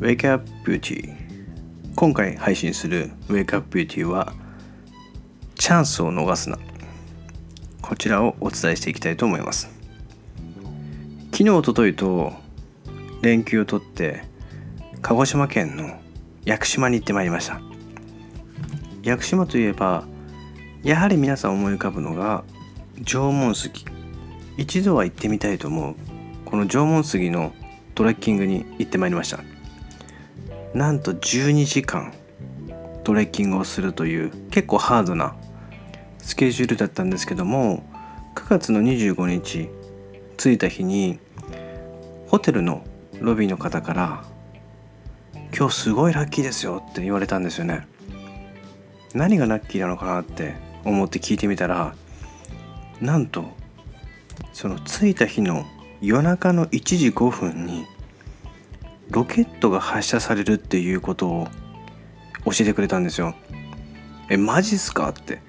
Wake Up Beauty 今回配信する Wake Up Beauty はチャンスを逃すな。こちらをお伝えしていきたいと思います。昨日おとといと連休を取って鹿児島県の屋久島に行ってまいりました。屋久島といえばやはり皆さん思い浮かぶのが縄文杉。一度は行ってみたいと思うこの縄文杉のトレッキングに行ってまいりました。なんと12時間トレッキングをするという結構ハードなスケジュールだったんですけども9月の25日着いた日にホテルのロビーの方から「今日すごいラッキーですよ」って言われたんですよね。何がラッキーなのかなって思って聞いてみたらなんとその着いた日の夜中の1時5分にロケットが発射されるっていうことを教えてくれたんですよ。えマジっすかって。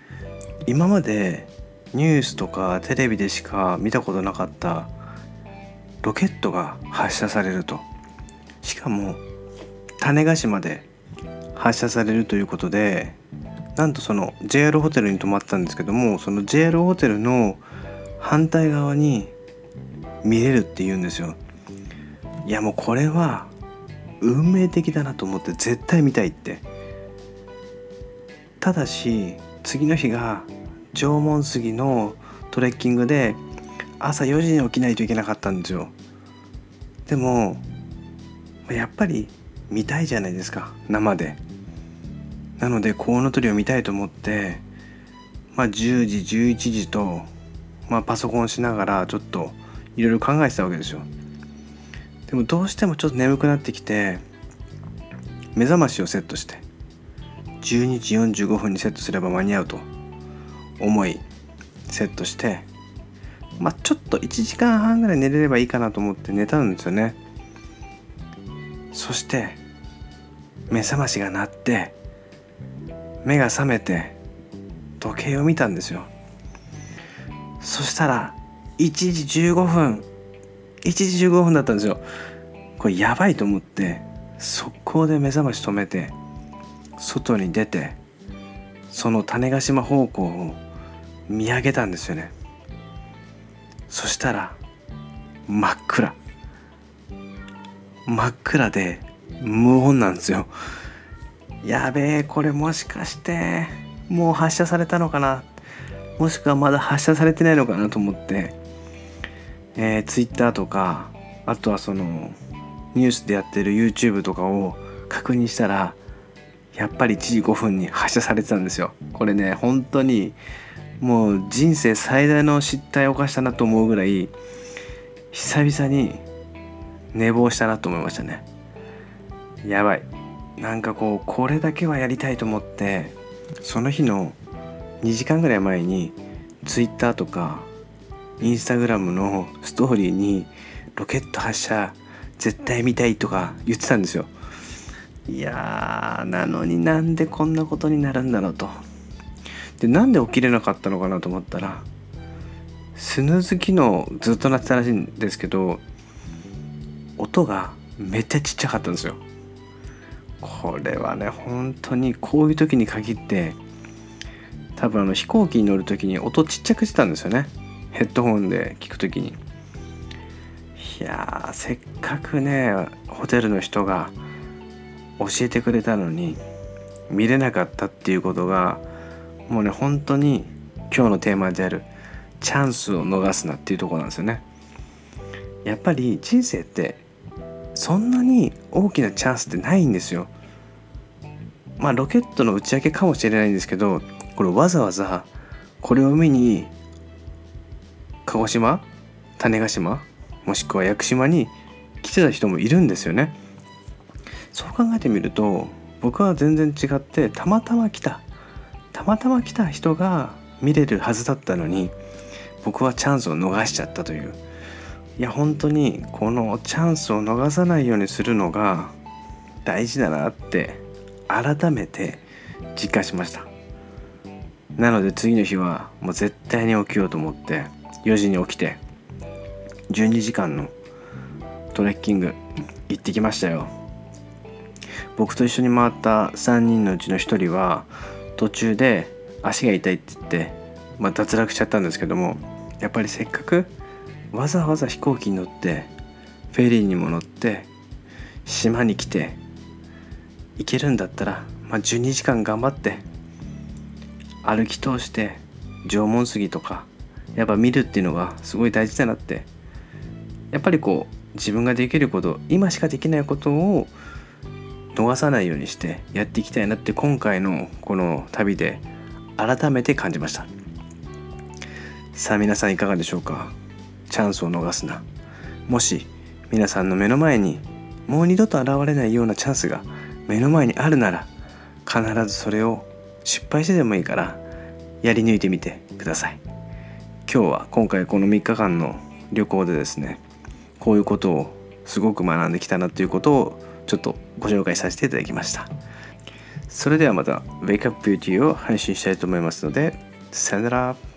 今までニュースとかテレビでしか見たことなかったロケットが発射されると。しかも種子島で発射されるということでなんとその JR ホテルに泊まったんですけどもその JR ホテルの反対側に見れるって言うんですよ。いやもうこれは運命的だなと思って絶対見たいって。ただし次の日が縄文杉のトレッキングで朝4時に起きないといけなかったんですよ。でもやっぱり見たいじゃないですか生で。なのでコウノトリを見たいと思ってまあ10時11時と、まあ、パソコンしながらちょっといろいろ考えてたわけですよ。でもどうしてもちょっと眠くなってきて目覚ましをセットして12時45分にセットすれば間に合うと思いセットしてまあちょっと1時間半ぐらい寝れればいいかなと思って寝たんですよね。そして目覚ましが鳴って目が覚めて時計を見たんですよ。そしたら1時15分1時15分だったんですよ。これやばいと思って速攻で目覚まし止めて外に出てその種子島方向を見上げたんですよね。そしたら真っ暗。真っ暗で無音なんですよ。やべえこれもしかしてもう発射されたのかな？もしくはまだ発射されてないのかなと思ってえー、Twitter とかあとはそのニュースでやってる YouTube とかを確認したらやっぱり1時5分に発射されてたんですよ。これね本当にもう人生最大の失態を犯したなと思うぐらい久々に寝坊したなと思いましたね。やばい。なんかこうこれだけはやりたいと思ってその日の2時間ぐらい前に Twitter とかインスタグラムのストーリーにロケット発射絶対見たいとか言ってたんですよ。いやーなのになんでこんなことになるんだろうと。でなんで起きれなかったのかなと思ったらスヌーズ機能ずっと鳴ってたらしいんですけど音がめっちゃちっちゃかったんですよ。これはね本当にこういう時に限って多分あの飛行機に乗る時に音ちっちゃくしてたんですよね。ヘッドホンで聞く時に。いやせっかくねホテルの人が教えてくれたのに見れなかったっていうことがもうね本当に今日のテーマであるチャンスを逃すなっていうとこなんですよね。やっぱり人生ってそんなに大きなチャンスってないんですよ。まあロケットの打ち上げかもしれないんですけどこれわざわざこれを見に鹿児島種子島もしくは屋久島に来てた人もいるんですよね。そう考えてみると僕は全然違ってたまたま来たたまたま来た人が見れるはずだったのに僕はチャンスを逃しちゃったという。いや本当にこのチャンスを逃さないようにするのが大事だなって改めて実感しました。なので次の日はもう絶対に起きようと思って4時に起きて12時間のトレッキング行ってきましたよ。僕と一緒に回った3人のうちの1人は途中で足が痛いって言って、まあ、脱落しちゃったんですけどもやっぱりせっかくわざわざ飛行機に乗ってフェリーにも乗って島に来て行けるんだったら、まあ、12時間頑張って歩き通して縄文杉とかやっぱ見るっていうのがすごい大事だなって。やっぱりこう自分ができること今しかできないことを逃さないようにしてやっていきたいなって今回のこの旅で改めて感じました。さあ皆さんいかがでしょうか？チャンスを逃すな。もし皆さんの目の前にもう二度と現れないようなチャンスが目の前にあるなら必ずそれを失敗してでもいいからやり抜いてみてください。今日は今回この3日間の旅行でですねこういうことをすごく学んできたなということをちょっとご紹介させていただきました。それではまた Wake Up Beauty を配信したいと思いますのでさよなら。